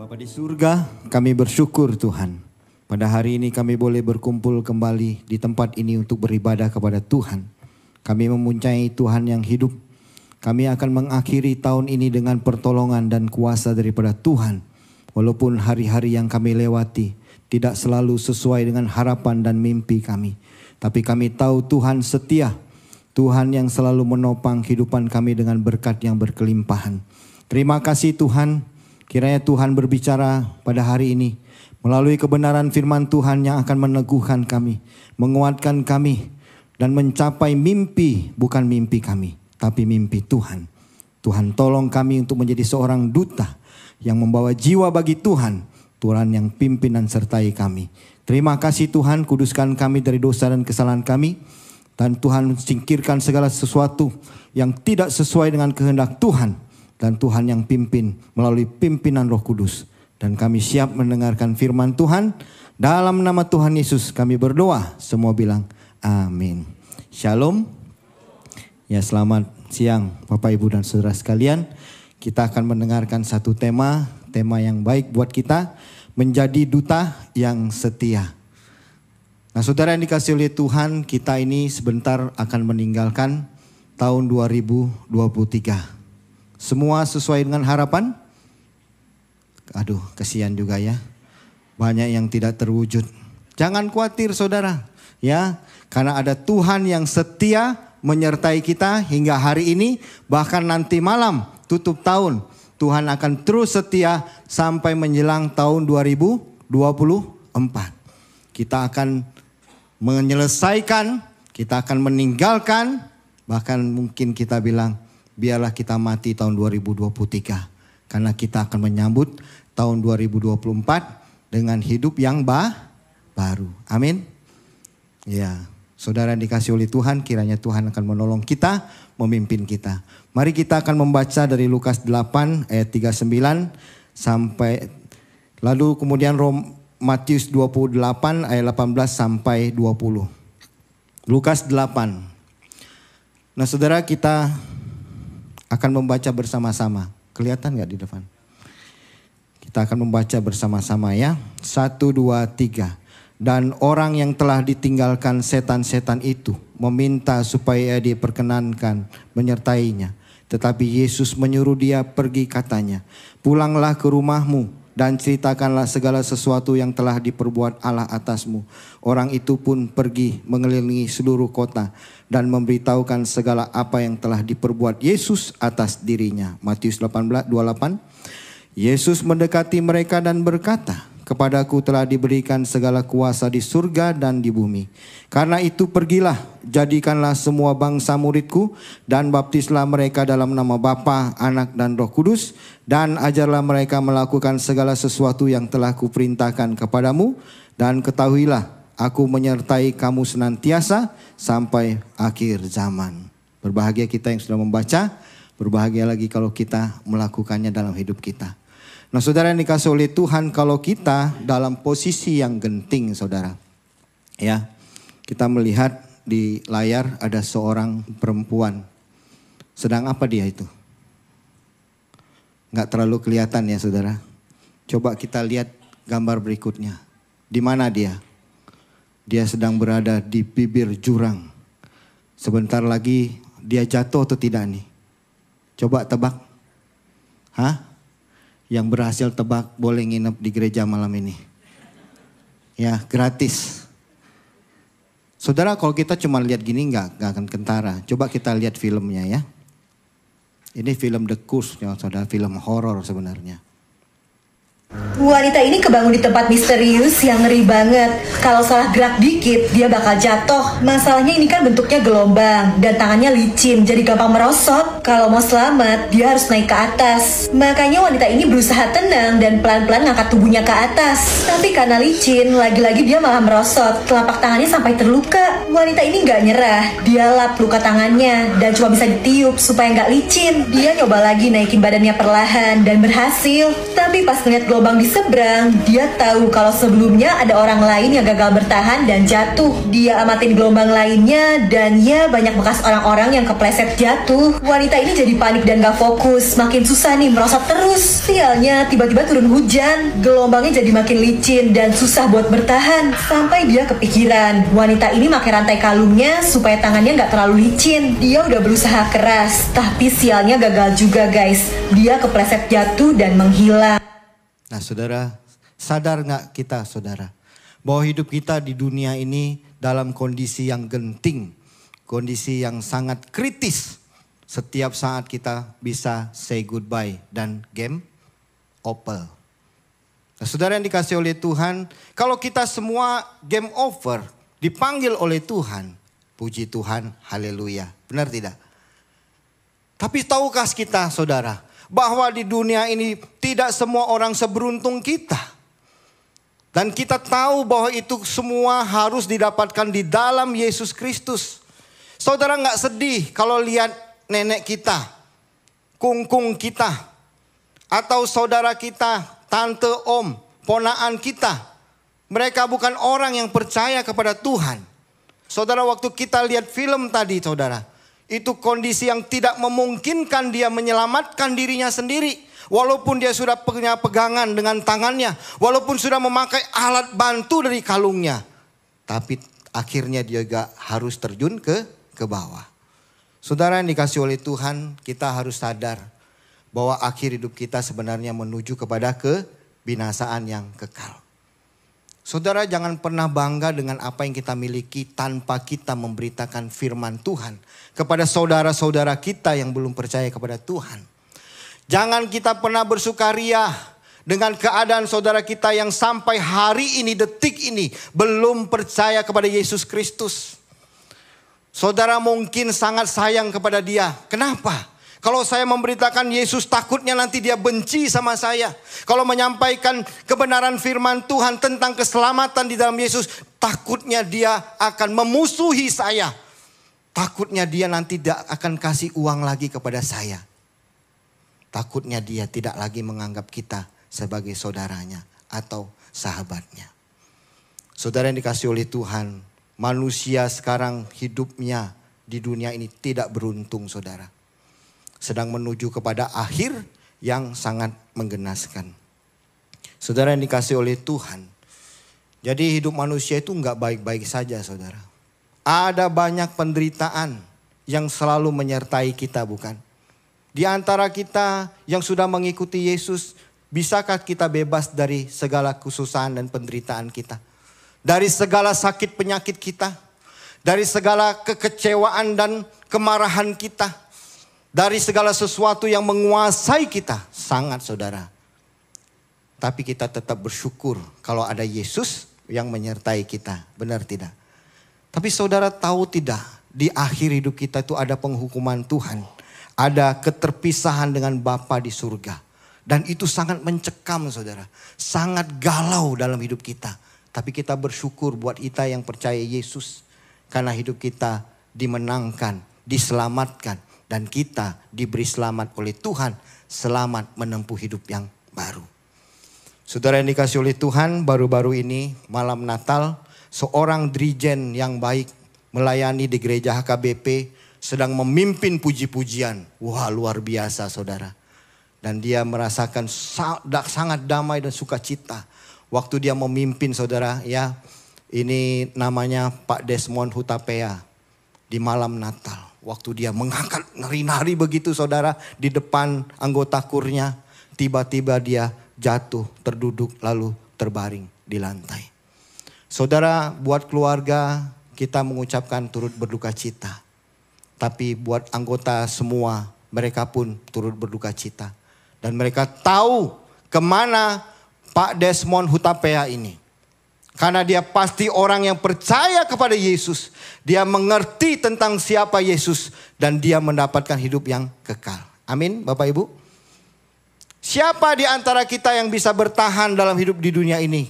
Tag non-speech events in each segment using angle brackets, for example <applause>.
Bapa di surga, kami bersyukur Tuhan. Pada hari ini kami boleh berkumpul kembali di tempat ini untuk beribadah kepada Tuhan. Kami mempunyai Tuhan yang hidup. Kami akan mengakhiri tahun ini dengan pertolongan dan kuasa daripada Tuhan. Walaupun hari-hari yang kami lewati tidak selalu sesuai dengan harapan dan mimpi kami. Tapi kami tahu Tuhan setia. Tuhan yang selalu menopang kehidupan kami dengan berkat yang berkelimpahan. Terima kasih Tuhan. Kiranya Tuhan berbicara pada hari ini melalui kebenaran firman Tuhan yang akan meneguhkan kami, menguatkan kami, dan mencapai mimpi, bukan mimpi kami, tapi mimpi Tuhan. Tuhan tolong kami untuk menjadi seorang duta yang membawa jiwa bagi Tuhan, Tuhan yang pimpin dan sertai kami. Terima kasih Tuhan, kuduskan kami dari dosa dan kesalahan kami. Dan Tuhan singkirkan segala sesuatu yang tidak sesuai dengan kehendak Tuhan dan Tuhan yang pimpin melalui pimpinan Roh Kudus. Dan kami siap mendengarkan firman Tuhan. Dalam nama Tuhan Yesus kami berdoa. Semua bilang amin. Shalom. Ya selamat siang Bapak Ibu dan Saudara sekalian. Kita akan mendengarkan satu tema, tema yang baik buat kita. Menjadi duta yang setia. Nah saudara yang dikasih oleh Tuhan, kita ini sebentar akan meninggalkan tahun 2023. Semua sesuai dengan harapan? Aduh, kasihan juga ya. Banyak yang tidak terwujud. Jangan khawatir saudara, ya. Karena ada Tuhan yang setia menyertai kita hingga hari ini, bahkan nanti malam tutup tahun. Tuhan akan terus setia sampai menjelang tahun 2024. Kita akan menyelesaikan, kita akan meninggalkan, bahkan mungkin kita bilang biarlah kita mati tahun 2023. Karena kita akan menyambut tahun 2024 dengan hidup yang bah, baru. Amin. Ya, saudara dikasih oleh Tuhan, kiranya Tuhan akan menolong kita, memimpin kita. Mari kita akan membaca dari Lukas 8 ayat 39 sampai lalu kemudian Rom, Matius 28 ayat 18 sampai 20. Lukas 8. Nah saudara kita akan membaca bersama-sama. Kelihatan nggak di depan? Kita akan membaca bersama-sama ya. Satu, dua, tiga. Dan orang yang telah ditinggalkan setan-setan itu meminta supaya diperkenankan menyertainya. Tetapi Yesus menyuruh dia pergi katanya. Pulanglah ke rumahmu dan ceritakanlah segala sesuatu yang telah diperbuat Allah atasmu. Orang itu pun pergi mengelilingi seluruh kota dan memberitahukan segala apa yang telah diperbuat Yesus atas dirinya. Matius 18 28. Yesus mendekati mereka dan berkata, Kepadaku telah diberikan segala kuasa di surga dan di bumi. Karena itu pergilah, jadikanlah semua bangsa muridku dan baptislah mereka dalam nama Bapa, Anak dan Roh Kudus dan ajarlah mereka melakukan segala sesuatu yang telah kuperintahkan kepadamu dan ketahuilah aku menyertai kamu senantiasa sampai akhir zaman. Berbahagia kita yang sudah membaca, berbahagia lagi kalau kita melakukannya dalam hidup kita. Nah saudara yang dikasih oleh Tuhan kalau kita dalam posisi yang genting saudara. Ya kita melihat di layar ada seorang perempuan. Sedang apa dia itu? Nggak terlalu kelihatan ya saudara. Coba kita lihat gambar berikutnya. Di mana dia? Dia sedang berada di bibir jurang. Sebentar lagi dia jatuh atau tidak nih? Coba tebak. Hah? Yang berhasil tebak boleh nginep di gereja malam ini. Ya, gratis. Saudara, kalau kita cuma lihat gini nggak nggak akan kentara. Coba kita lihat filmnya ya. Ini film The Curse, ya, saudara, film horor sebenarnya. Wanita ini kebangun di tempat misterius yang ngeri banget. Kalau salah gerak dikit, dia bakal jatuh. Masalahnya ini kan bentuknya gelombang dan tangannya licin, jadi gampang merosot. Kalau mau selamat, dia harus naik ke atas. Makanya wanita ini berusaha tenang dan pelan-pelan ngangkat tubuhnya ke atas. Tapi karena licin, lagi-lagi dia malah merosot. Telapak tangannya sampai terluka. Wanita ini nggak nyerah. Dia lap luka tangannya dan cuma bisa ditiup supaya nggak licin. Dia nyoba lagi naikin badannya perlahan dan berhasil. Tapi pas ngeliat gelombang gelombang di seberang, dia tahu kalau sebelumnya ada orang lain yang gagal bertahan dan jatuh. Dia amatin gelombang lainnya dan ya banyak bekas orang-orang yang kepleset jatuh. Wanita ini jadi panik dan gak fokus, makin susah nih merosot terus. Sialnya tiba-tiba turun hujan, gelombangnya jadi makin licin dan susah buat bertahan. Sampai dia kepikiran, wanita ini pakai rantai kalungnya supaya tangannya nggak terlalu licin. Dia udah berusaha keras, tapi sialnya gagal juga guys. Dia kepleset jatuh dan menghilang. Nah saudara, sadar nggak kita saudara, bahwa hidup kita di dunia ini dalam kondisi yang genting, kondisi yang sangat kritis. Setiap saat kita bisa say goodbye dan game over. Nah, saudara yang dikasih oleh Tuhan, kalau kita semua game over, dipanggil oleh Tuhan, puji Tuhan, haleluya. Benar tidak? Tapi tahukah kita saudara, bahwa di dunia ini tidak semua orang seberuntung kita. Dan kita tahu bahwa itu semua harus didapatkan di dalam Yesus Kristus. Saudara nggak sedih kalau lihat nenek kita, kungkung kita, atau saudara kita, tante, om, ponaan kita. Mereka bukan orang yang percaya kepada Tuhan. Saudara waktu kita lihat film tadi saudara itu kondisi yang tidak memungkinkan dia menyelamatkan dirinya sendiri. Walaupun dia sudah punya pegangan dengan tangannya. Walaupun sudah memakai alat bantu dari kalungnya. Tapi akhirnya dia juga harus terjun ke ke bawah. Saudara yang dikasih oleh Tuhan, kita harus sadar bahwa akhir hidup kita sebenarnya menuju kepada kebinasaan yang kekal. Saudara jangan pernah bangga dengan apa yang kita miliki tanpa kita memberitakan firman Tuhan kepada saudara-saudara kita yang belum percaya kepada Tuhan. Jangan kita pernah bersukaria dengan keadaan saudara kita yang sampai hari ini, detik ini belum percaya kepada Yesus Kristus. Saudara mungkin sangat sayang kepada dia. Kenapa? Kalau saya memberitakan Yesus takutnya nanti dia benci sama saya. Kalau menyampaikan kebenaran firman Tuhan tentang keselamatan di dalam Yesus, takutnya dia akan memusuhi saya. Takutnya dia nanti tidak akan kasih uang lagi kepada saya. Takutnya dia tidak lagi menganggap kita sebagai saudaranya atau sahabatnya. Saudara yang dikasih oleh Tuhan, manusia sekarang hidupnya di dunia ini tidak beruntung saudara sedang menuju kepada akhir yang sangat menggenaskan. Saudara yang dikasih oleh Tuhan. Jadi hidup manusia itu nggak baik-baik saja saudara. Ada banyak penderitaan yang selalu menyertai kita bukan? Di antara kita yang sudah mengikuti Yesus, bisakah kita bebas dari segala kesusahan dan penderitaan kita? Dari segala sakit penyakit kita? Dari segala kekecewaan dan kemarahan kita? Dari segala sesuatu yang menguasai kita. Sangat saudara. Tapi kita tetap bersyukur kalau ada Yesus yang menyertai kita. Benar tidak? Tapi saudara tahu tidak? Di akhir hidup kita itu ada penghukuman Tuhan. Ada keterpisahan dengan Bapa di surga. Dan itu sangat mencekam saudara. Sangat galau dalam hidup kita. Tapi kita bersyukur buat kita yang percaya Yesus. Karena hidup kita dimenangkan, diselamatkan dan kita diberi selamat oleh Tuhan, selamat menempuh hidup yang baru. Saudara yang dikasih oleh Tuhan, baru-baru ini malam Natal, seorang dirijen yang baik melayani di gereja HKBP sedang memimpin puji-pujian. Wah luar biasa saudara. Dan dia merasakan sangat damai dan sukacita. Waktu dia memimpin saudara ya. Ini namanya Pak Desmond Hutapea di malam Natal. Waktu dia mengangkat nari-nari begitu saudara di depan anggota kurnya. Tiba-tiba dia jatuh, terduduk lalu terbaring di lantai. Saudara buat keluarga kita mengucapkan turut berduka cita. Tapi buat anggota semua mereka pun turut berduka cita. Dan mereka tahu ke mana Pak Desmond Hutapea ini. Karena dia pasti orang yang percaya kepada Yesus. Dia mengerti tentang siapa Yesus. Dan dia mendapatkan hidup yang kekal. Amin Bapak Ibu. Siapa di antara kita yang bisa bertahan dalam hidup di dunia ini?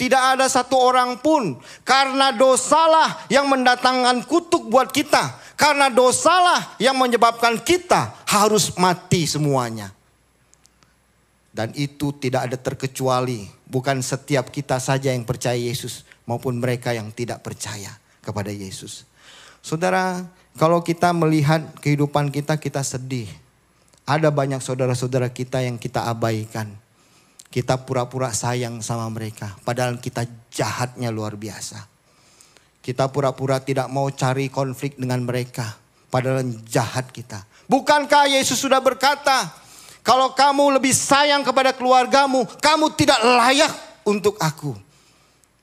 Tidak ada satu orang pun. Karena dosalah yang mendatangkan kutuk buat kita. Karena dosalah yang menyebabkan kita harus mati semuanya. Dan itu tidak ada terkecuali. Bukan setiap kita saja yang percaya Yesus. Maupun mereka yang tidak percaya kepada Yesus. Saudara, kalau kita melihat kehidupan kita, kita sedih. Ada banyak saudara-saudara kita yang kita abaikan. Kita pura-pura sayang sama mereka. Padahal kita jahatnya luar biasa. Kita pura-pura tidak mau cari konflik dengan mereka. Padahal jahat kita. Bukankah Yesus sudah berkata, kalau kamu lebih sayang kepada keluargamu, kamu tidak layak untuk aku.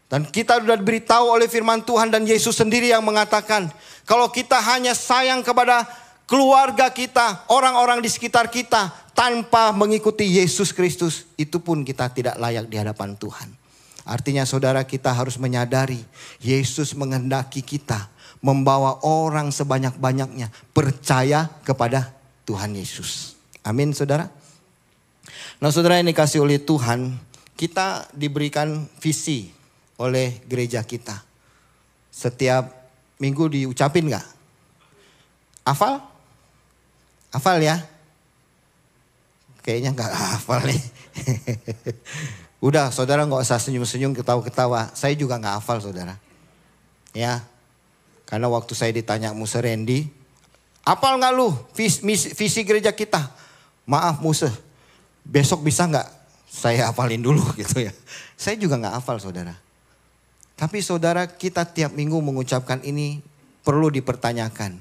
Dan kita sudah diberitahu oleh firman Tuhan dan Yesus sendiri yang mengatakan, kalau kita hanya sayang kepada keluarga kita, orang-orang di sekitar kita, tanpa mengikuti Yesus Kristus, itu pun kita tidak layak di hadapan Tuhan. Artinya saudara kita harus menyadari, Yesus menghendaki kita membawa orang sebanyak-banyaknya percaya kepada Tuhan Yesus. Amin saudara. Nah saudara yang dikasih oleh Tuhan, kita diberikan visi oleh gereja kita. Setiap minggu diucapin gak? Afal? Afal ya? Kayaknya gak hafal nih. <laughs> Udah saudara gak usah senyum-senyum ketawa-ketawa. Saya juga gak hafal saudara. Ya. Karena waktu saya ditanya Musa Randy. Apal gak lu visi, visi gereja kita? Maaf Musa besok bisa nggak saya hafalin dulu <laughs> gitu ya. Saya juga nggak hafal saudara. Tapi saudara kita tiap minggu mengucapkan ini perlu dipertanyakan.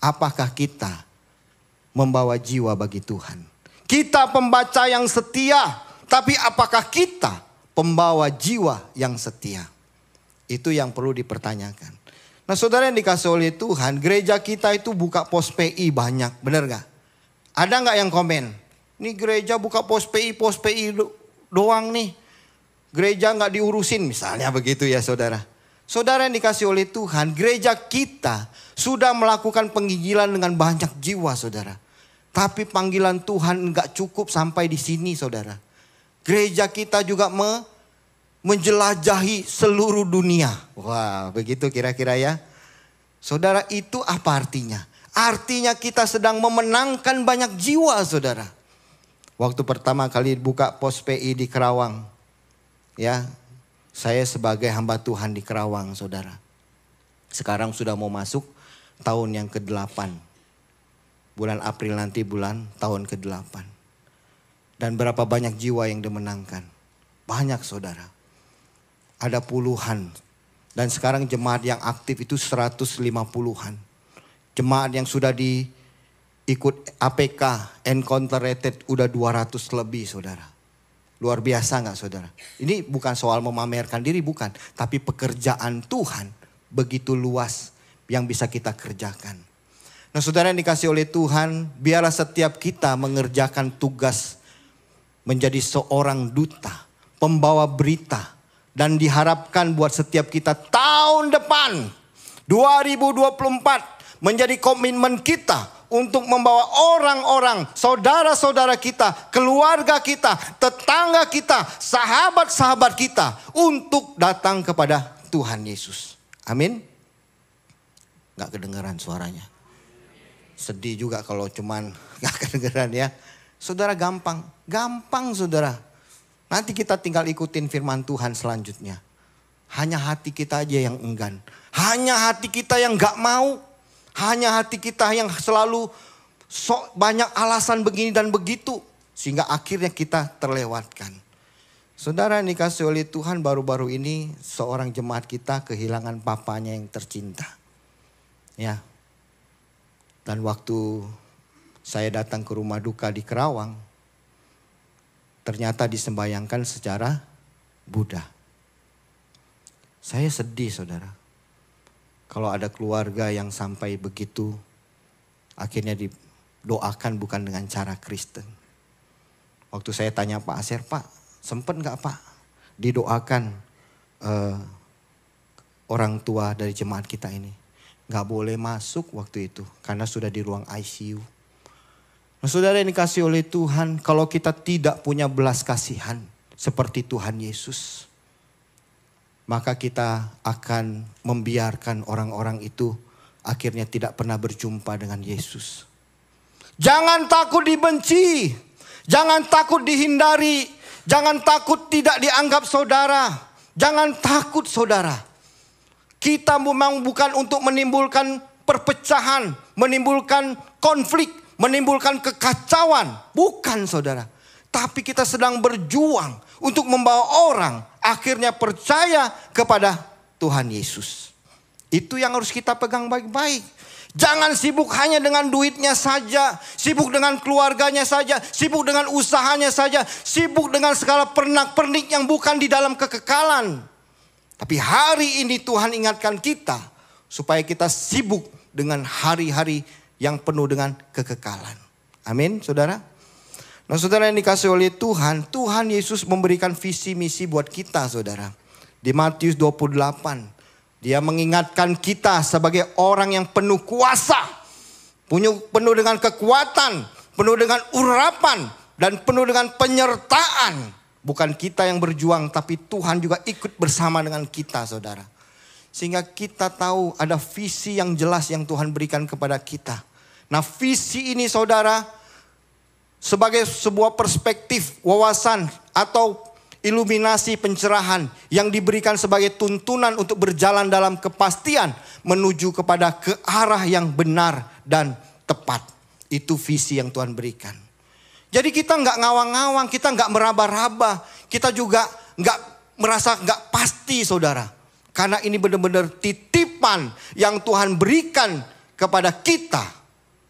Apakah kita membawa jiwa bagi Tuhan? Kita pembaca yang setia, tapi apakah kita pembawa jiwa yang setia? Itu yang perlu dipertanyakan. Nah saudara yang dikasih oleh Tuhan, gereja kita itu buka pos PI banyak, benar gak? Ada nggak yang komen? Ini gereja buka pos PI, pos PI doang nih. Gereja nggak diurusin misalnya begitu ya saudara. Saudara yang dikasih oleh Tuhan, gereja kita sudah melakukan penggigilan dengan banyak jiwa saudara. Tapi panggilan Tuhan nggak cukup sampai di sini saudara. Gereja kita juga me, menjelajahi seluruh dunia. Wah begitu kira-kira ya. Saudara itu apa artinya? Artinya kita sedang memenangkan banyak jiwa saudara. Waktu pertama kali buka pos PI di Kerawang. Ya, saya sebagai hamba Tuhan di Kerawang, saudara. Sekarang sudah mau masuk tahun yang ke-8. Bulan April nanti bulan tahun ke-8. Dan berapa banyak jiwa yang dimenangkan. Banyak saudara. Ada puluhan. Dan sekarang jemaat yang aktif itu 150-an. Jemaat yang sudah di ikut APK Encounter Rated udah 200 lebih saudara. Luar biasa nggak saudara? Ini bukan soal memamerkan diri bukan. Tapi pekerjaan Tuhan begitu luas yang bisa kita kerjakan. Nah saudara yang dikasih oleh Tuhan, biarlah setiap kita mengerjakan tugas menjadi seorang duta, pembawa berita. Dan diharapkan buat setiap kita tahun depan 2024 menjadi komitmen kita untuk membawa orang-orang, saudara-saudara kita, keluarga kita, tetangga kita, sahabat-sahabat kita untuk datang kepada Tuhan Yesus. Amin. Gak kedengaran suaranya. Sedih juga kalau cuman <laughs> gak kedengaran ya. Saudara gampang, gampang saudara. Nanti kita tinggal ikutin firman Tuhan selanjutnya. Hanya hati kita aja yang enggan. Hanya hati kita yang gak mau. Hanya hati kita yang selalu sok banyak alasan begini dan begitu. Sehingga akhirnya kita terlewatkan. Saudara yang dikasih oleh Tuhan baru-baru ini seorang jemaat kita kehilangan papanya yang tercinta. Ya. Dan waktu saya datang ke rumah duka di Kerawang, ternyata disembayangkan secara Buddha. Saya sedih saudara. Kalau ada keluarga yang sampai begitu, akhirnya didoakan bukan dengan cara Kristen. Waktu saya tanya Pak Aser, Pak, sempet nggak Pak didoakan uh, orang tua dari jemaat kita ini? Nggak boleh masuk waktu itu karena sudah di ruang ICU. Nah saudara yang dikasih oleh Tuhan, kalau kita tidak punya belas kasihan seperti Tuhan Yesus, maka kita akan membiarkan orang-orang itu akhirnya tidak pernah berjumpa dengan Yesus. Jangan takut dibenci. Jangan takut dihindari. Jangan takut tidak dianggap saudara. Jangan takut saudara. Kita memang bukan untuk menimbulkan perpecahan, menimbulkan konflik, menimbulkan kekacauan. Bukan saudara. Tapi kita sedang berjuang untuk membawa orang akhirnya percaya kepada Tuhan Yesus. Itu yang harus kita pegang baik-baik. Jangan sibuk hanya dengan duitnya saja, sibuk dengan keluarganya saja, sibuk dengan usahanya saja, sibuk dengan segala pernak-pernik yang bukan di dalam kekekalan. Tapi hari ini Tuhan ingatkan kita supaya kita sibuk dengan hari-hari yang penuh dengan kekekalan. Amin, saudara. Nah saudara yang dikasih oleh Tuhan, Tuhan Yesus memberikan visi misi buat kita saudara. Di Matius 28, dia mengingatkan kita sebagai orang yang penuh kuasa. Penuh, penuh dengan kekuatan, penuh dengan urapan, dan penuh dengan penyertaan. Bukan kita yang berjuang, tapi Tuhan juga ikut bersama dengan kita saudara. Sehingga kita tahu ada visi yang jelas yang Tuhan berikan kepada kita. Nah visi ini saudara sebagai sebuah perspektif, wawasan atau iluminasi pencerahan yang diberikan sebagai tuntunan untuk berjalan dalam kepastian menuju kepada ke arah yang benar dan tepat. Itu visi yang Tuhan berikan. Jadi kita nggak ngawang-ngawang, kita nggak meraba-raba, kita juga nggak merasa nggak pasti saudara. Karena ini benar-benar titipan yang Tuhan berikan kepada kita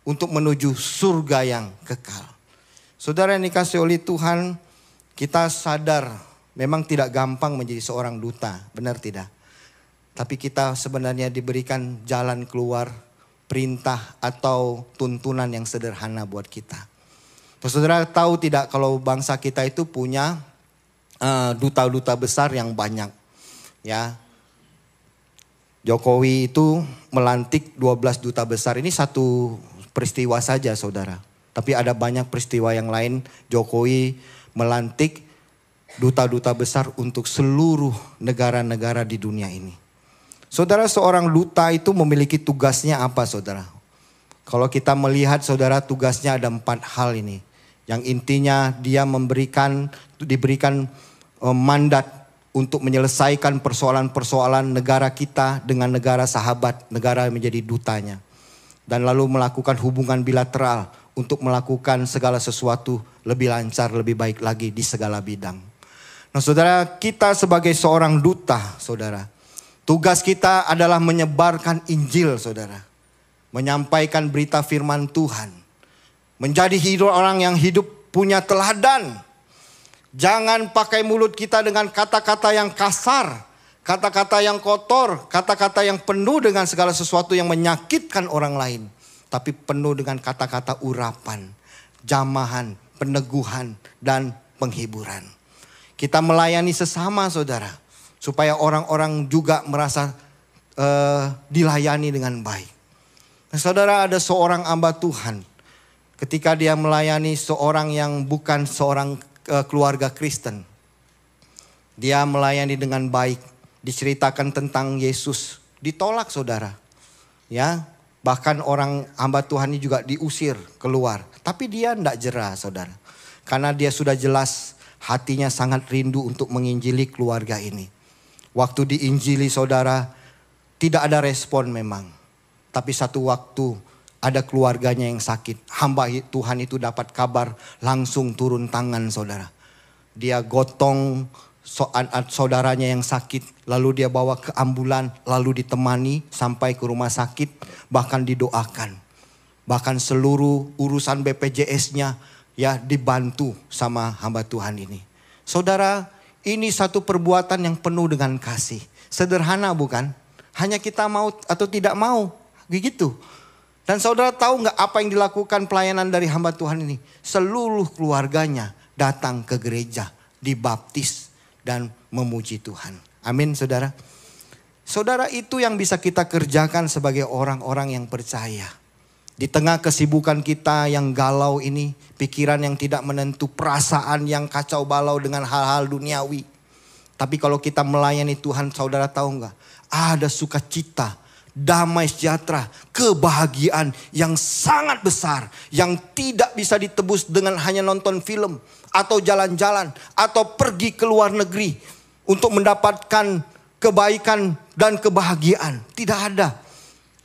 untuk menuju surga yang kekal. Saudara yang dikasih oleh Tuhan, kita sadar memang tidak gampang menjadi seorang duta, benar tidak? Tapi kita sebenarnya diberikan jalan keluar, perintah atau tuntunan yang sederhana buat kita. Saudara tahu tidak kalau bangsa kita itu punya uh, duta-duta uh, besar yang banyak. Ya. Jokowi itu melantik 12 duta besar. Ini satu peristiwa saja Saudara. Tapi ada banyak peristiwa yang lain Jokowi melantik duta-duta besar untuk seluruh negara-negara di dunia ini. Saudara seorang duta itu memiliki tugasnya apa saudara? Kalau kita melihat saudara tugasnya ada empat hal ini. Yang intinya dia memberikan, diberikan eh, mandat untuk menyelesaikan persoalan-persoalan negara kita dengan negara sahabat, negara yang menjadi dutanya. Dan lalu melakukan hubungan bilateral untuk melakukan segala sesuatu lebih lancar, lebih baik lagi di segala bidang. Nah saudara, kita sebagai seorang duta, saudara. Tugas kita adalah menyebarkan Injil, saudara. Menyampaikan berita firman Tuhan. Menjadi hidup orang yang hidup punya teladan. Jangan pakai mulut kita dengan kata-kata yang kasar. Kata-kata yang kotor, kata-kata yang penuh dengan segala sesuatu yang menyakitkan orang lain tapi penuh dengan kata-kata urapan, jamahan, peneguhan, dan penghiburan. Kita melayani sesama saudara, supaya orang-orang juga merasa uh, dilayani dengan baik. Nah, saudara ada seorang hamba Tuhan, ketika dia melayani seorang yang bukan seorang uh, keluarga Kristen, dia melayani dengan baik, diceritakan tentang Yesus, ditolak saudara. Ya, Bahkan orang hamba Tuhan ini juga diusir keluar. Tapi dia tidak jerah saudara. Karena dia sudah jelas hatinya sangat rindu untuk menginjili keluarga ini. Waktu diinjili saudara tidak ada respon memang. Tapi satu waktu ada keluarganya yang sakit. Hamba Tuhan itu dapat kabar langsung turun tangan saudara. Dia gotong saudaranya yang sakit, lalu dia bawa ke ambulan, lalu ditemani sampai ke rumah sakit, bahkan didoakan. Bahkan seluruh urusan BPJS-nya ya dibantu sama hamba Tuhan ini. Saudara, ini satu perbuatan yang penuh dengan kasih. Sederhana bukan? Hanya kita mau atau tidak mau, begitu. Dan saudara tahu nggak apa yang dilakukan pelayanan dari hamba Tuhan ini? Seluruh keluarganya datang ke gereja, dibaptis, dan memuji Tuhan. Amin saudara. Saudara itu yang bisa kita kerjakan sebagai orang-orang yang percaya. Di tengah kesibukan kita yang galau ini, pikiran yang tidak menentu, perasaan yang kacau balau dengan hal-hal duniawi. Tapi kalau kita melayani Tuhan, saudara tahu nggak? Ada sukacita damai sejahtera, kebahagiaan yang sangat besar yang tidak bisa ditebus dengan hanya nonton film atau jalan-jalan atau pergi ke luar negeri untuk mendapatkan kebaikan dan kebahagiaan. Tidak ada.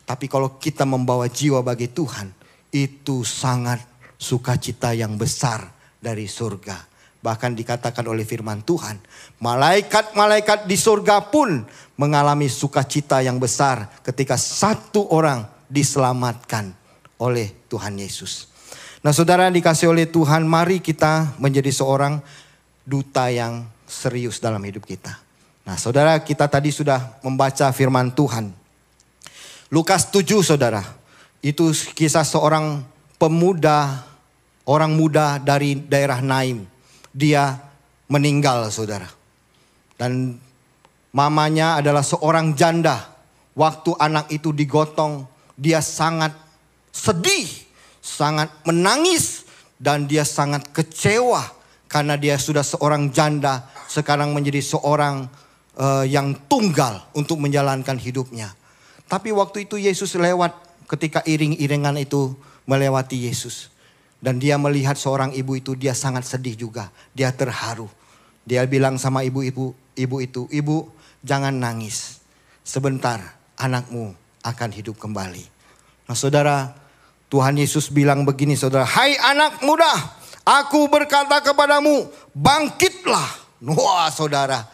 Tapi kalau kita membawa jiwa bagi Tuhan, itu sangat sukacita yang besar dari surga. Bahkan dikatakan oleh firman Tuhan, malaikat-malaikat di surga pun mengalami sukacita yang besar ketika satu orang diselamatkan oleh Tuhan Yesus. Nah saudara dikasih oleh Tuhan, mari kita menjadi seorang duta yang serius dalam hidup kita. Nah saudara kita tadi sudah membaca firman Tuhan. Lukas 7 saudara, itu kisah seorang pemuda, orang muda dari daerah Naim dia meninggal saudara. Dan mamanya adalah seorang janda. Waktu anak itu digotong, dia sangat sedih, sangat menangis, dan dia sangat kecewa karena dia sudah seorang janda, sekarang menjadi seorang uh, yang tunggal untuk menjalankan hidupnya. Tapi waktu itu Yesus lewat ketika iring-iringan itu melewati Yesus. Dan dia melihat seorang ibu itu dia sangat sedih juga. Dia terharu. Dia bilang sama ibu-ibu ibu itu, "Ibu, jangan nangis. Sebentar anakmu akan hidup kembali." Nah, Saudara, Tuhan Yesus bilang begini, Saudara, "Hai anak muda, aku berkata kepadamu, bangkitlah." Wah, Saudara.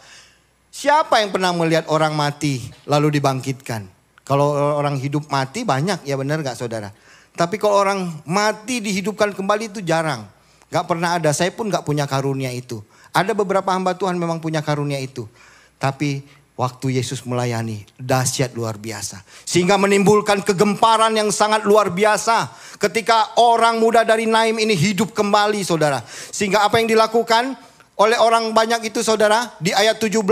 Siapa yang pernah melihat orang mati lalu dibangkitkan? Kalau orang hidup mati banyak, ya benar gak saudara? Tapi kalau orang mati dihidupkan kembali itu jarang. Gak pernah ada, saya pun gak punya karunia itu. Ada beberapa hamba Tuhan memang punya karunia itu. Tapi waktu Yesus melayani dahsyat luar biasa. Sehingga menimbulkan kegemparan yang sangat luar biasa. Ketika orang muda dari Naim ini hidup kembali saudara. Sehingga apa yang dilakukan oleh orang banyak itu saudara di ayat 17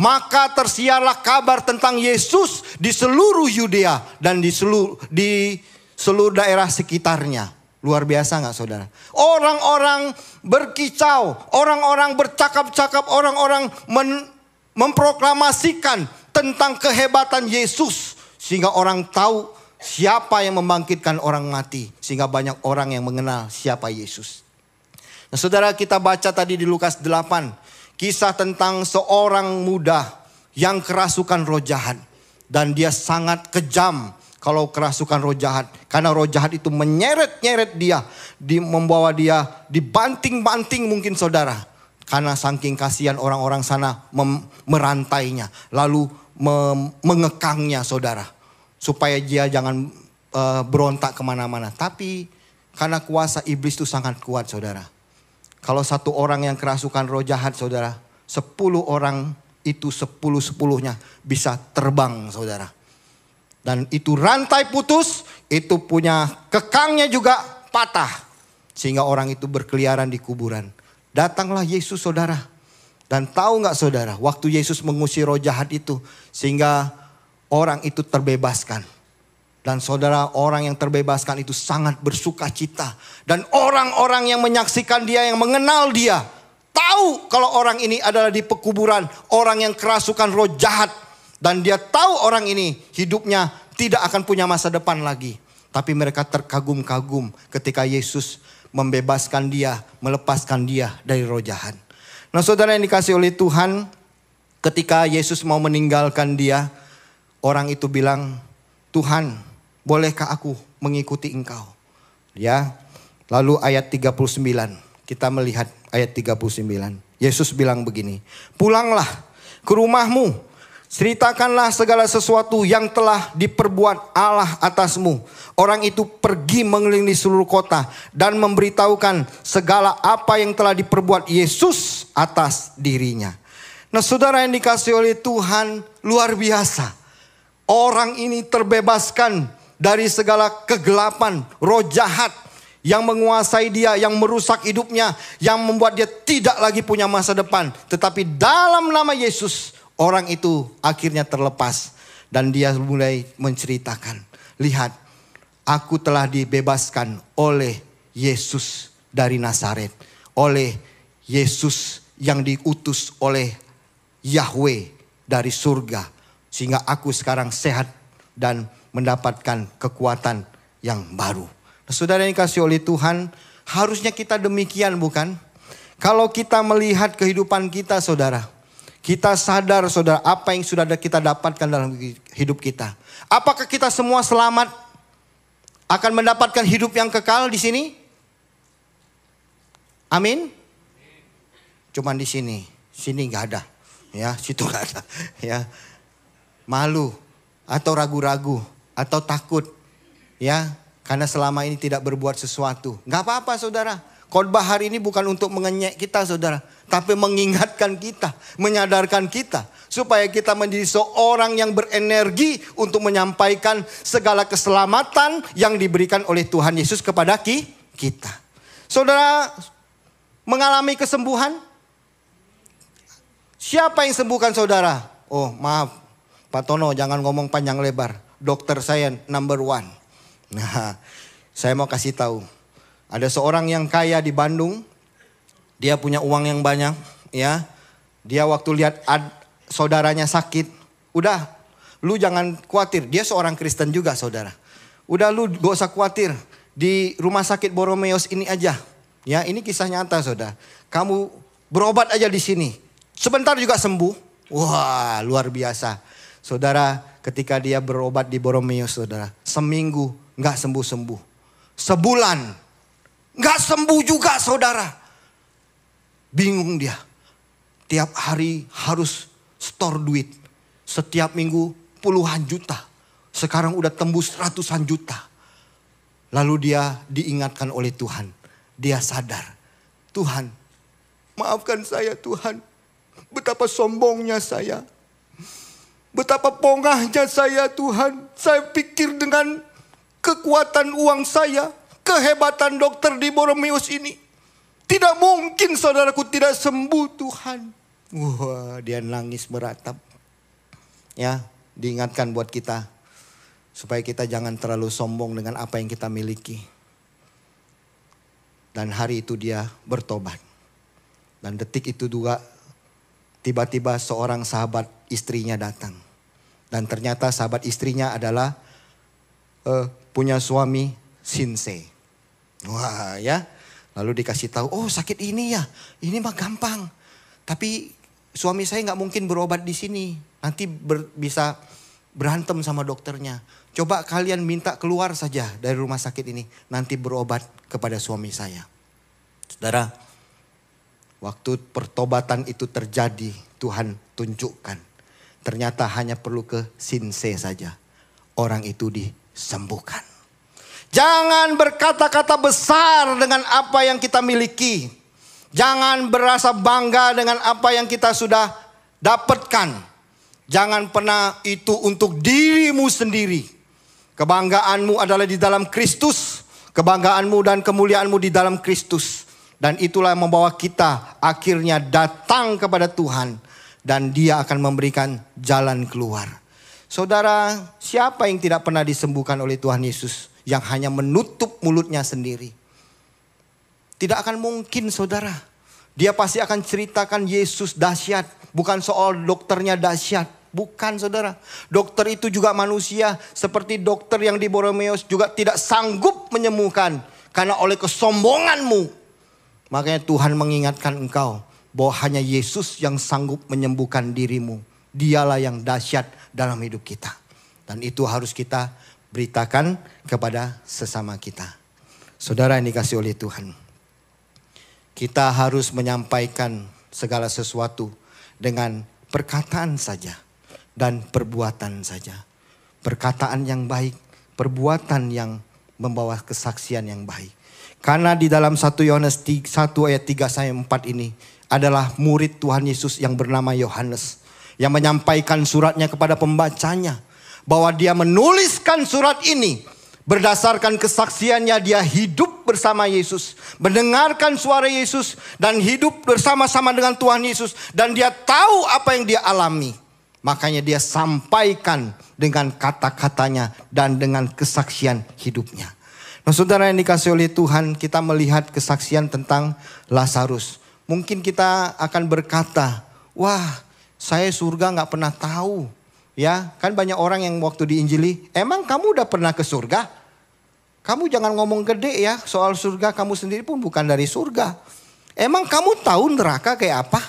maka tersiarlah kabar tentang Yesus di seluruh Yudea dan di seluruh di seluruh daerah sekitarnya. Luar biasa nggak saudara? Orang-orang berkicau, orang-orang bercakap-cakap, orang-orang men, memproklamasikan tentang kehebatan Yesus. Sehingga orang tahu siapa yang membangkitkan orang mati. Sehingga banyak orang yang mengenal siapa Yesus. Nah saudara kita baca tadi di Lukas 8. Kisah tentang seorang muda yang kerasukan roh jahat. Dan dia sangat kejam kalau kerasukan roh jahat. Karena roh jahat itu menyeret-nyeret dia. Di, membawa dia dibanting-banting mungkin saudara. Karena saking kasihan orang-orang sana merantainya. Lalu mengekangnya saudara. Supaya dia jangan uh, berontak ke mana-mana. Tapi karena kuasa iblis itu sangat kuat saudara. Kalau satu orang yang kerasukan roh jahat saudara. Sepuluh orang itu sepuluh-sepuluhnya bisa terbang saudara dan itu rantai putus, itu punya kekangnya juga patah. Sehingga orang itu berkeliaran di kuburan. Datanglah Yesus saudara. Dan tahu nggak saudara, waktu Yesus mengusir roh jahat itu. Sehingga orang itu terbebaskan. Dan saudara orang yang terbebaskan itu sangat bersuka cita. Dan orang-orang yang menyaksikan dia, yang mengenal dia. Tahu kalau orang ini adalah di pekuburan. Orang yang kerasukan roh jahat dan dia tahu orang ini hidupnya tidak akan punya masa depan lagi. Tapi mereka terkagum-kagum ketika Yesus membebaskan dia, melepaskan dia dari roh jahat. Nah saudara yang dikasih oleh Tuhan, ketika Yesus mau meninggalkan dia, orang itu bilang, Tuhan bolehkah aku mengikuti engkau? Ya, lalu ayat 39, kita melihat ayat 39. Yesus bilang begini, pulanglah ke rumahmu Ceritakanlah segala sesuatu yang telah diperbuat Allah atasmu. Orang itu pergi mengelilingi seluruh kota dan memberitahukan segala apa yang telah diperbuat Yesus atas dirinya. Nah saudara yang dikasih oleh Tuhan luar biasa. Orang ini terbebaskan dari segala kegelapan, roh jahat yang menguasai dia, yang merusak hidupnya, yang membuat dia tidak lagi punya masa depan. Tetapi dalam nama Yesus, Orang itu akhirnya terlepas dan dia mulai menceritakan, "Lihat, aku telah dibebaskan oleh Yesus dari Nazaret, oleh Yesus yang diutus oleh Yahweh dari surga, sehingga aku sekarang sehat dan mendapatkan kekuatan yang baru. Nah, saudara yang kasih oleh Tuhan, harusnya kita demikian bukan? Kalau kita melihat kehidupan kita saudara, kita sadar saudara apa yang sudah kita dapatkan dalam hidup kita. Apakah kita semua selamat akan mendapatkan hidup yang kekal di sini? Amin. Cuman di sini, sini nggak ada, ya, situ nggak ada, ya. Malu atau ragu-ragu atau takut, ya, karena selama ini tidak berbuat sesuatu. Nggak apa-apa, saudara. Khotbah hari ini bukan untuk mengenyek kita saudara. Tapi mengingatkan kita, menyadarkan kita. Supaya kita menjadi seorang yang berenergi untuk menyampaikan segala keselamatan yang diberikan oleh Tuhan Yesus kepada kita. Saudara mengalami kesembuhan? Siapa yang sembuhkan saudara? Oh maaf Pak Tono jangan ngomong panjang lebar. Dokter saya number one. Nah <laughs> saya mau kasih tahu ada seorang yang kaya di Bandung, dia punya uang yang banyak, ya. Dia waktu lihat ad, saudaranya sakit, udah, lu jangan khawatir. Dia seorang Kristen juga, saudara. Udah lu gak usah khawatir. Di rumah sakit Boromeus ini aja. Ya, ini kisah nyata, saudara. Kamu berobat aja di sini. Sebentar juga sembuh. Wah, luar biasa. Saudara, ketika dia berobat di Boromeus, saudara, seminggu nggak sembuh-sembuh. Sebulan Nggak sembuh juga saudara. Bingung dia. Tiap hari harus store duit. Setiap minggu puluhan juta. Sekarang udah tembus ratusan juta. Lalu dia diingatkan oleh Tuhan. Dia sadar. Tuhan, maafkan saya Tuhan. Betapa sombongnya saya. Betapa pongahnya saya Tuhan. Saya pikir dengan kekuatan uang saya kehebatan dokter di Boromeus ini. Tidak mungkin saudaraku tidak sembuh Tuhan. Wah dia nangis beratap. Ya diingatkan buat kita. Supaya kita jangan terlalu sombong dengan apa yang kita miliki. Dan hari itu dia bertobat. Dan detik itu juga tiba-tiba seorang sahabat istrinya datang. Dan ternyata sahabat istrinya adalah uh, punya suami Sinse. Wah ya. Lalu dikasih tahu, oh sakit ini ya, ini mah gampang. Tapi suami saya nggak mungkin berobat di sini. Nanti ber, bisa berantem sama dokternya. Coba kalian minta keluar saja dari rumah sakit ini. Nanti berobat kepada suami saya. Saudara, waktu pertobatan itu terjadi, Tuhan tunjukkan. Ternyata hanya perlu ke sinse saja. Orang itu disembuhkan. Jangan berkata-kata besar dengan apa yang kita miliki. Jangan berasa bangga dengan apa yang kita sudah dapatkan. Jangan pernah itu untuk dirimu sendiri. Kebanggaanmu adalah di dalam Kristus. Kebanggaanmu dan kemuliaanmu di dalam Kristus. Dan itulah yang membawa kita akhirnya datang kepada Tuhan. Dan dia akan memberikan jalan keluar. Saudara, siapa yang tidak pernah disembuhkan oleh Tuhan Yesus? Yang hanya menutup mulutnya sendiri. Tidak akan mungkin saudara. Dia pasti akan ceritakan Yesus dahsyat. Bukan soal dokternya dahsyat. Bukan saudara. Dokter itu juga manusia. Seperti dokter yang di Boromeus juga tidak sanggup menyembuhkan. Karena oleh kesombonganmu. Makanya Tuhan mengingatkan engkau. Bahwa hanya Yesus yang sanggup menyembuhkan dirimu. Dialah yang dahsyat dalam hidup kita. Dan itu harus kita beritakan kepada sesama kita. Saudara yang dikasih oleh Tuhan. Kita harus menyampaikan segala sesuatu dengan perkataan saja dan perbuatan saja. Perkataan yang baik, perbuatan yang membawa kesaksian yang baik. Karena di dalam 1 Yohanes 1 ayat 3 sampai 4 ini adalah murid Tuhan Yesus yang bernama Yohanes yang menyampaikan suratnya kepada pembacanya bahwa dia menuliskan surat ini berdasarkan kesaksiannya dia hidup bersama Yesus, mendengarkan suara Yesus dan hidup bersama-sama dengan Tuhan Yesus dan dia tahu apa yang dia alami. Makanya dia sampaikan dengan kata-katanya dan dengan kesaksian hidupnya. Nah saudara yang dikasih oleh Tuhan kita melihat kesaksian tentang Lazarus. Mungkin kita akan berkata, wah saya surga nggak pernah tahu. Ya, kan banyak orang yang waktu diinjili, emang kamu udah pernah ke surga? Kamu jangan ngomong gede ya, soal surga kamu sendiri pun bukan dari surga. Emang kamu tahu neraka kayak apa?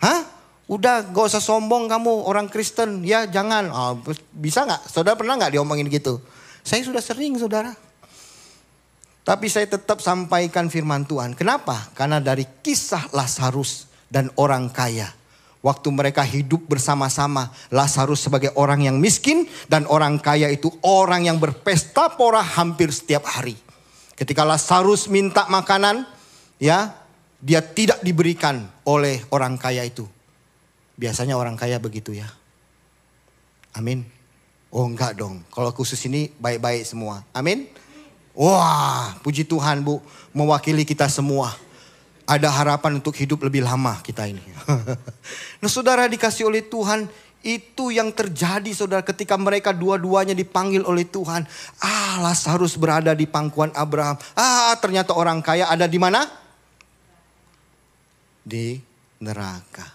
Hah? Udah gak usah sombong kamu orang Kristen, ya jangan. Oh, bisa nggak? Saudara pernah nggak diomongin gitu? Saya sudah sering saudara. Tapi saya tetap sampaikan firman Tuhan. Kenapa? Karena dari kisah Lazarus dan orang kaya Waktu mereka hidup bersama-sama, Lazarus sebagai orang yang miskin dan orang kaya itu orang yang berpesta pora hampir setiap hari. Ketika Lazarus minta makanan, ya, dia tidak diberikan oleh orang kaya itu. Biasanya orang kaya begitu ya. Amin. Oh enggak dong. Kalau khusus ini baik-baik semua. Amin. Wah, puji Tuhan Bu, mewakili kita semua ada harapan untuk hidup lebih lama kita ini. <laughs> nah saudara dikasih oleh Tuhan itu yang terjadi saudara ketika mereka dua-duanya dipanggil oleh Tuhan. Ah Lazarus berada di pangkuan Abraham. Ah ternyata orang kaya ada di mana? Di neraka.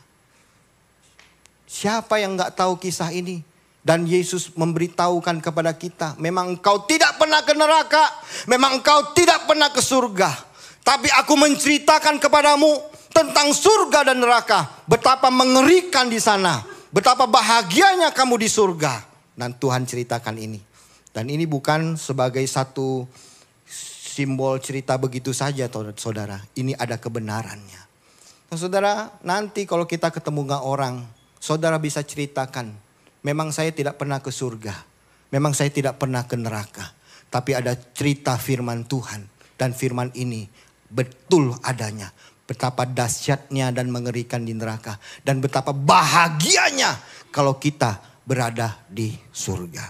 Siapa yang nggak tahu kisah ini? Dan Yesus memberitahukan kepada kita, memang engkau tidak pernah ke neraka, memang engkau tidak pernah ke surga. Tapi aku menceritakan kepadamu tentang surga dan neraka. Betapa mengerikan di sana. Betapa bahagianya kamu di surga. Dan Tuhan ceritakan ini. Dan ini bukan sebagai satu simbol cerita begitu saja saudara. Ini ada kebenarannya. Nah, saudara nanti kalau kita ketemu nggak orang. Saudara bisa ceritakan. Memang saya tidak pernah ke surga. Memang saya tidak pernah ke neraka. Tapi ada cerita firman Tuhan. Dan firman ini betul adanya. Betapa dahsyatnya dan mengerikan di neraka. Dan betapa bahagianya kalau kita berada di surga.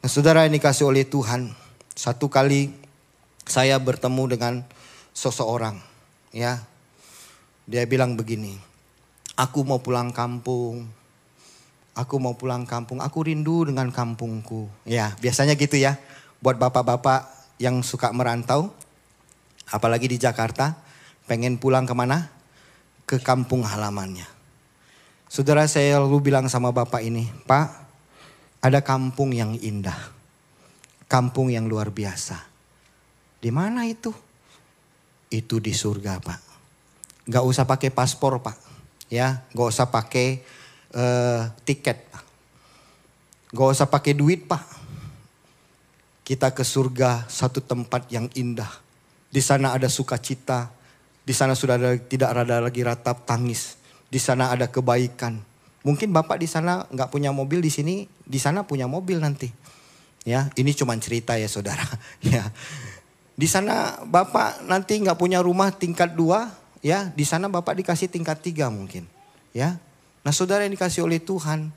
Nah saudara ini kasih oleh Tuhan. Satu kali saya bertemu dengan seseorang. ya Dia bilang begini. Aku mau pulang kampung. Aku mau pulang kampung. Aku rindu dengan kampungku. Ya biasanya gitu ya. Buat bapak-bapak yang suka merantau apalagi di Jakarta, pengen pulang ke mana? Ke kampung halamannya. Saudara saya lalu bilang sama bapak ini, Pak, ada kampung yang indah. Kampung yang luar biasa. Di mana itu? Itu di surga, Pak. Gak usah pakai paspor, Pak. Ya, gak usah pakai uh, tiket, Pak. Gak usah pakai duit, Pak. Kita ke surga satu tempat yang indah di sana ada sukacita. Di sana sudah ada, tidak ada lagi ratap tangis. Di sana ada kebaikan. Mungkin Bapak di sana nggak punya mobil di sini, di sana punya mobil nanti. Ya, ini cuma cerita ya saudara. <laughs> ya, di sana Bapak nanti nggak punya rumah tingkat dua, ya, di sana Bapak dikasih tingkat tiga mungkin. Ya, nah saudara yang dikasih oleh Tuhan,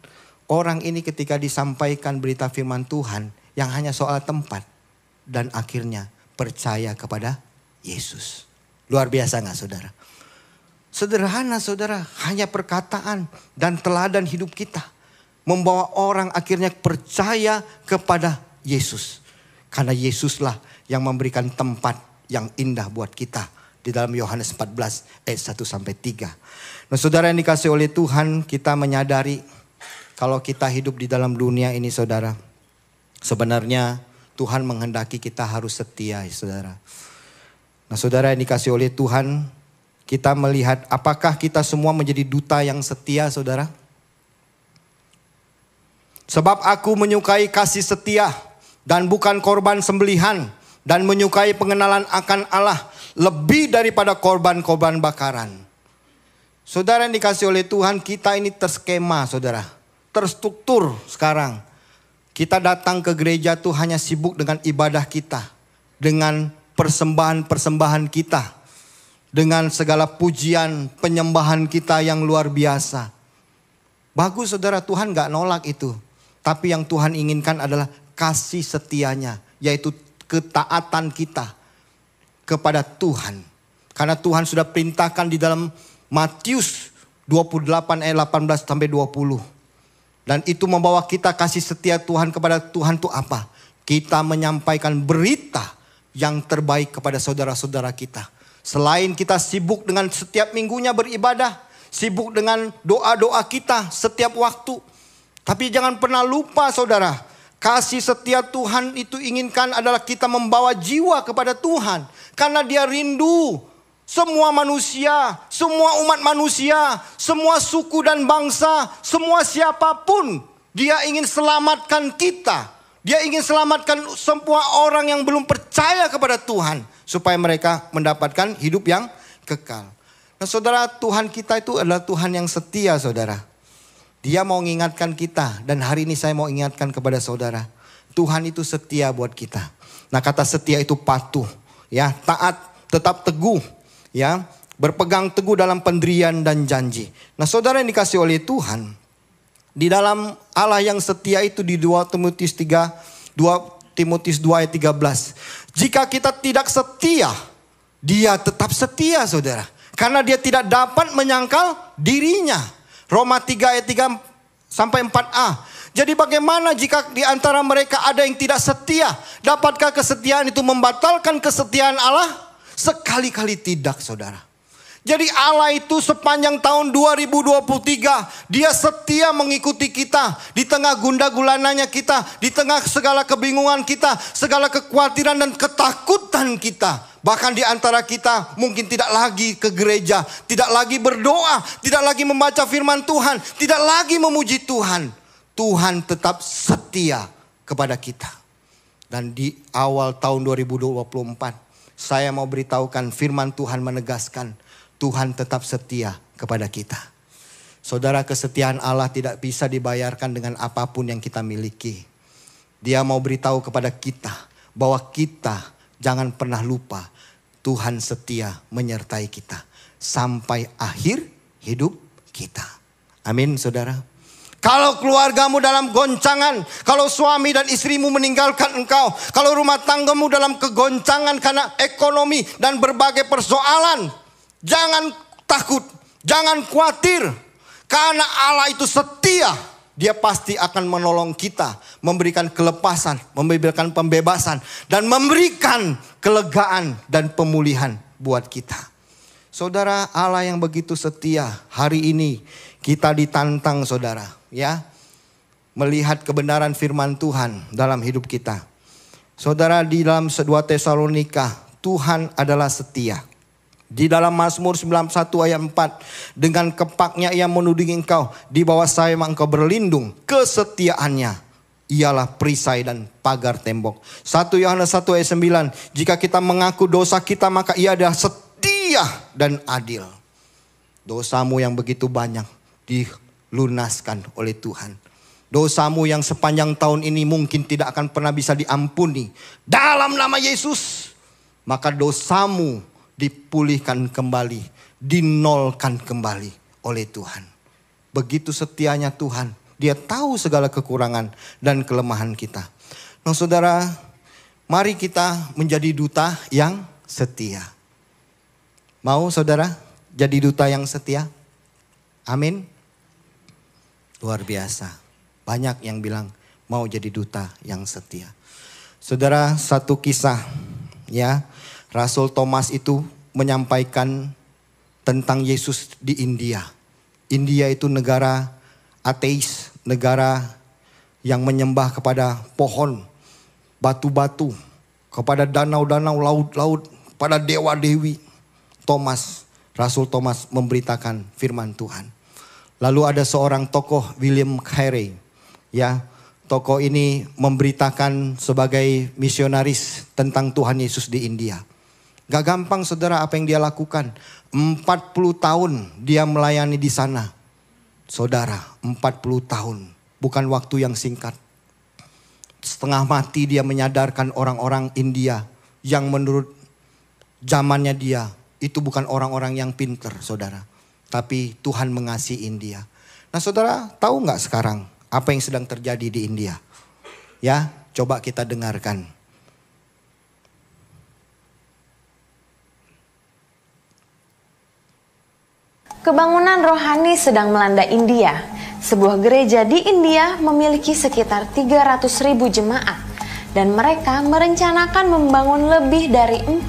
orang ini ketika disampaikan berita firman Tuhan yang hanya soal tempat dan akhirnya percaya kepada Yesus. Luar biasa nggak saudara? Sederhana saudara, hanya perkataan dan teladan hidup kita. Membawa orang akhirnya percaya kepada Yesus. Karena Yesuslah yang memberikan tempat yang indah buat kita. Di dalam Yohanes 14 ayat 1 sampai 3. Nah saudara yang dikasih oleh Tuhan kita menyadari kalau kita hidup di dalam dunia ini saudara. Sebenarnya Tuhan menghendaki kita harus setia, ya, saudara. Nah, saudara yang dikasih oleh Tuhan, kita melihat apakah kita semua menjadi duta yang setia, saudara? Sebab aku menyukai kasih setia dan bukan korban sembelihan dan menyukai pengenalan akan Allah lebih daripada korban-korban bakaran. Saudara yang dikasih oleh Tuhan, kita ini terskema, saudara. Terstruktur sekarang kita datang ke gereja tuh hanya sibuk dengan ibadah kita. Dengan persembahan-persembahan kita. Dengan segala pujian, penyembahan kita yang luar biasa. Bagus saudara, Tuhan gak nolak itu. Tapi yang Tuhan inginkan adalah kasih setianya. Yaitu ketaatan kita kepada Tuhan. Karena Tuhan sudah perintahkan di dalam Matius 28 ayat 18 sampai 20. Dan itu membawa kita kasih setia Tuhan kepada Tuhan itu apa? Kita menyampaikan berita yang terbaik kepada saudara-saudara kita. Selain kita sibuk dengan setiap minggunya beribadah, sibuk dengan doa-doa kita setiap waktu. Tapi jangan pernah lupa saudara, kasih setia Tuhan itu inginkan adalah kita membawa jiwa kepada Tuhan. Karena dia rindu semua manusia, semua umat manusia, semua suku dan bangsa, semua siapa pun. Dia ingin selamatkan kita. Dia ingin selamatkan semua orang yang belum percaya kepada Tuhan. Supaya mereka mendapatkan hidup yang kekal. Nah saudara Tuhan kita itu adalah Tuhan yang setia saudara. Dia mau mengingatkan kita dan hari ini saya mau ingatkan kepada saudara. Tuhan itu setia buat kita. Nah kata setia itu patuh, ya taat, tetap teguh, ya berpegang teguh dalam pendirian dan janji. Nah saudara yang dikasih oleh Tuhan, di dalam Allah yang setia itu di 2 Timotius 3, 2 Timotius 2 ayat 13. Jika kita tidak setia, dia tetap setia saudara. Karena dia tidak dapat menyangkal dirinya. Roma 3 ayat 3 sampai 4a. Jadi bagaimana jika di antara mereka ada yang tidak setia? Dapatkah kesetiaan itu membatalkan kesetiaan Allah? Sekali-kali tidak saudara. Jadi Allah itu sepanjang tahun 2023 dia setia mengikuti kita di tengah gunda gulananya kita, di tengah segala kebingungan kita, segala kekhawatiran dan ketakutan kita. Bahkan di antara kita mungkin tidak lagi ke gereja, tidak lagi berdoa, tidak lagi membaca firman Tuhan, tidak lagi memuji Tuhan. Tuhan tetap setia kepada kita. Dan di awal tahun 2024, saya mau beritahukan firman Tuhan menegaskan Tuhan tetap setia kepada kita. Saudara kesetiaan Allah tidak bisa dibayarkan dengan apa pun yang kita miliki. Dia mau beritahu kepada kita bahwa kita jangan pernah lupa Tuhan setia menyertai kita sampai akhir hidup kita. Amin, saudara. Kalau keluargamu dalam goncangan, kalau suami dan istrimu meninggalkan engkau, kalau rumah tanggamu dalam kegoncangan karena ekonomi dan berbagai persoalan, jangan takut, jangan khawatir, karena Allah itu setia dia pasti akan menolong kita, memberikan kelepasan, memberikan pembebasan, dan memberikan kelegaan dan pemulihan buat kita. Saudara Allah yang begitu setia, hari ini kita ditantang saudara, ya. Melihat kebenaran firman Tuhan dalam hidup kita. Saudara di dalam 2 Tesalonika, Tuhan adalah setia. Di dalam Mazmur 91 ayat 4. Dengan kepaknya ia menuding engkau. Di bawah saya engkau berlindung. Kesetiaannya ialah perisai dan pagar tembok. 1 Yohanes 1 ayat 9. Jika kita mengaku dosa kita maka ia adalah setia dan adil. Dosamu yang begitu banyak dilunaskan oleh Tuhan. Dosamu yang sepanjang tahun ini mungkin tidak akan pernah bisa diampuni. Dalam nama Yesus. Maka dosamu dipulihkan kembali, dinolkan kembali oleh Tuhan. Begitu setianya Tuhan, Dia tahu segala kekurangan dan kelemahan kita. Nah, saudara, mari kita menjadi duta yang setia. Mau, saudara, jadi duta yang setia? Amin. Luar biasa. Banyak yang bilang mau jadi duta yang setia. Saudara, satu kisah ya Rasul Thomas itu menyampaikan tentang Yesus di India. India itu negara ateis, negara yang menyembah kepada pohon, batu-batu, kepada danau-danau, laut-laut, pada dewa-dewi. Thomas, Rasul Thomas memberitakan firman Tuhan. Lalu ada seorang tokoh William Carey, ya, tokoh ini memberitakan sebagai misionaris tentang Tuhan Yesus di India. Gak gampang saudara apa yang dia lakukan. 40 tahun dia melayani di sana. Saudara, 40 tahun. Bukan waktu yang singkat. Setengah mati dia menyadarkan orang-orang India yang menurut zamannya dia itu bukan orang-orang yang pinter saudara. Tapi Tuhan mengasihi India. Nah saudara tahu nggak sekarang apa yang sedang terjadi di India? Ya coba kita dengarkan. Kebangunan rohani sedang melanda India. Sebuah gereja di India memiliki sekitar 300 ribu jemaat dan mereka merencanakan membangun lebih dari 40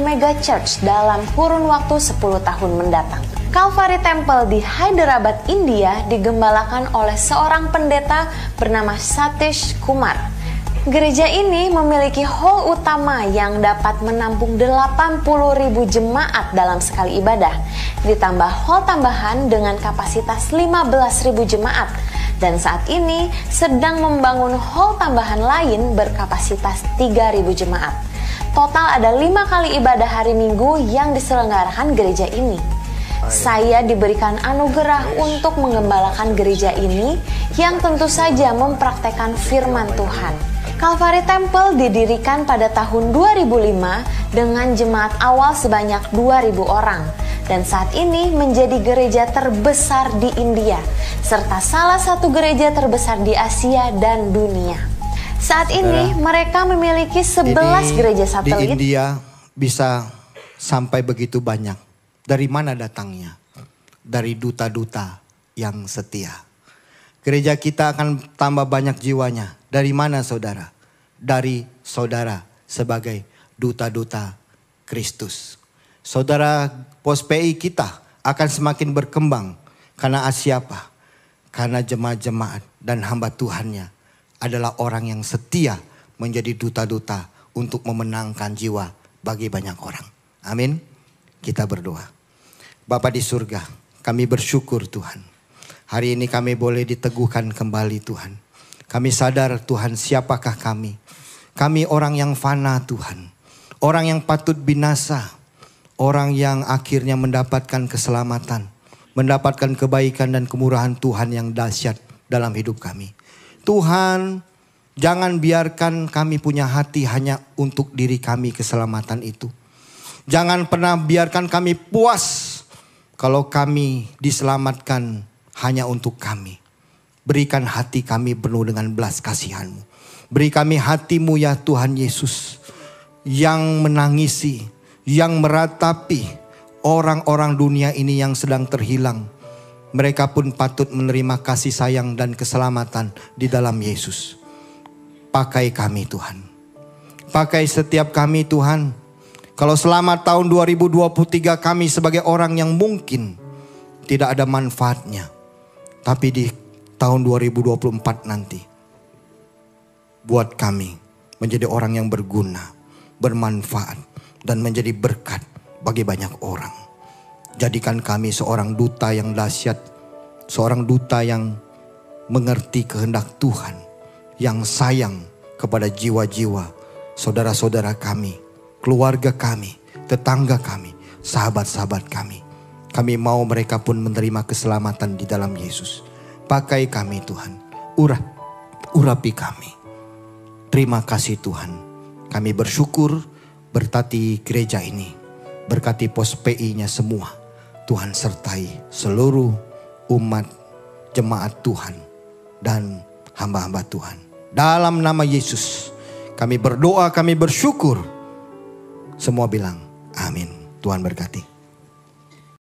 mega church dalam kurun waktu 10 tahun mendatang. Calvary Temple di Hyderabad, India digembalakan oleh seorang pendeta bernama Satish Kumar. Gereja ini memiliki hall utama yang dapat menampung 80.000 jemaat dalam sekali ibadah, ditambah hall tambahan dengan kapasitas 15.000 jemaat dan saat ini sedang membangun hall tambahan lain berkapasitas 3.000 jemaat. Total ada lima kali ibadah hari Minggu yang diselenggarakan gereja ini. Saya diberikan anugerah untuk mengembalakan gereja ini yang tentu saja mempraktekkan firman Tuhan. Calvary Temple didirikan pada tahun 2005 dengan jemaat awal sebanyak 2000 orang dan saat ini menjadi gereja terbesar di India serta salah satu gereja terbesar di Asia dan dunia. Saat ini mereka memiliki 11 Ini gereja Di satelit India bisa sampai begitu banyak. Dari mana datangnya? Dari duta-duta yang setia. Gereja kita akan tambah banyak jiwanya. Dari mana saudara? Dari saudara sebagai duta-duta Kristus. Saudara pos PI kita akan semakin berkembang. Karena siapa? Karena jemaat-jemaat dan hamba Tuhannya adalah orang yang setia menjadi duta-duta untuk memenangkan jiwa bagi banyak orang. Amin. Kita berdoa. Bapa di surga, kami bersyukur Tuhan. Hari ini kami boleh diteguhkan kembali Tuhan. Kami sadar Tuhan siapakah kami. Kami orang yang fana Tuhan. Orang yang patut binasa. Orang yang akhirnya mendapatkan keselamatan. Mendapatkan kebaikan dan kemurahan Tuhan yang dahsyat dalam hidup kami. Tuhan, jangan biarkan kami punya hati hanya untuk diri kami keselamatan itu. Jangan pernah biarkan kami puas kalau kami diselamatkan hanya untuk kami. Berikan hati kami penuh dengan belas kasihanmu. Beri kami hatimu ya Tuhan Yesus. Yang menangisi, yang meratapi orang-orang dunia ini yang sedang terhilang. Mereka pun patut menerima kasih sayang dan keselamatan di dalam Yesus. Pakai kami Tuhan. Pakai setiap kami Tuhan. Kalau selama tahun 2023 kami sebagai orang yang mungkin tidak ada manfaatnya. Tapi di tahun 2024 nanti. Buat kami menjadi orang yang berguna, bermanfaat, dan menjadi berkat bagi banyak orang. Jadikan kami seorang duta yang dahsyat, seorang duta yang mengerti kehendak Tuhan, yang sayang kepada jiwa-jiwa saudara-saudara kami, keluarga kami, tetangga kami, sahabat-sahabat kami. Kami mau mereka pun menerima keselamatan di dalam Yesus. Pakai kami Tuhan, urap, urapi kami. Terima kasih Tuhan. Kami bersyukur berkati gereja ini. Berkati pos PI-nya semua. Tuhan sertai seluruh umat jemaat Tuhan dan hamba-hamba Tuhan. Dalam nama Yesus kami berdoa, kami bersyukur. Semua bilang amin. Tuhan berkati.